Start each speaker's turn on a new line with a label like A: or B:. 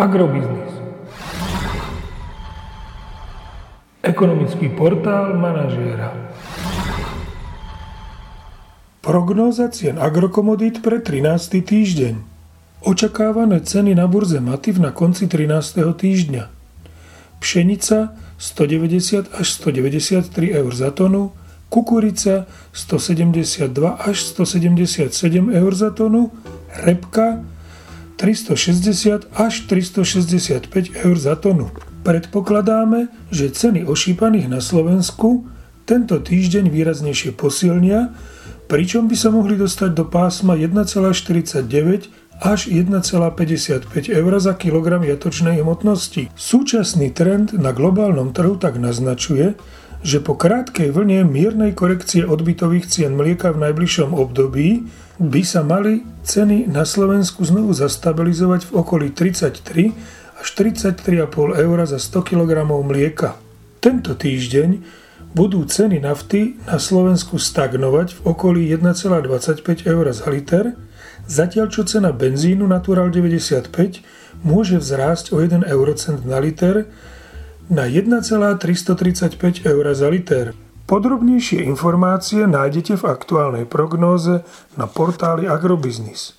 A: Agrobiznis. Ekonomický portál manažéra. Prognóza cien agrokomodít pre 13. týždeň. Očakávané ceny na burze Mativ na konci 13. týždňa. Pšenica 190 až 193 eur za tonu, kukurica 172 až 177 eur za tonu, repka 360 až 365 eur za tonu. Predpokladáme, že ceny ošípaných na Slovensku tento týždeň výraznejšie posilnia, pričom by sa mohli dostať do pásma 1,49 až 1,55 eur za kilogram jatočnej hmotnosti. Súčasný trend na globálnom trhu tak naznačuje, že po krátkej vlne miernej korekcie odbytových cien mlieka v najbližšom období by sa mali ceny na Slovensku znovu zastabilizovať v okolí 33 až 33,5 eur za 100 kg mlieka. Tento týždeň budú ceny nafty na Slovensku stagnovať v okolí 1,25 eur za liter, zatiaľ čo cena benzínu Natural 95 môže vzrásť o 1 eurocent na liter na 1,335 eur za liter. Podrobnejšie informácie nájdete v aktuálnej prognóze na portáli Agrobiznis.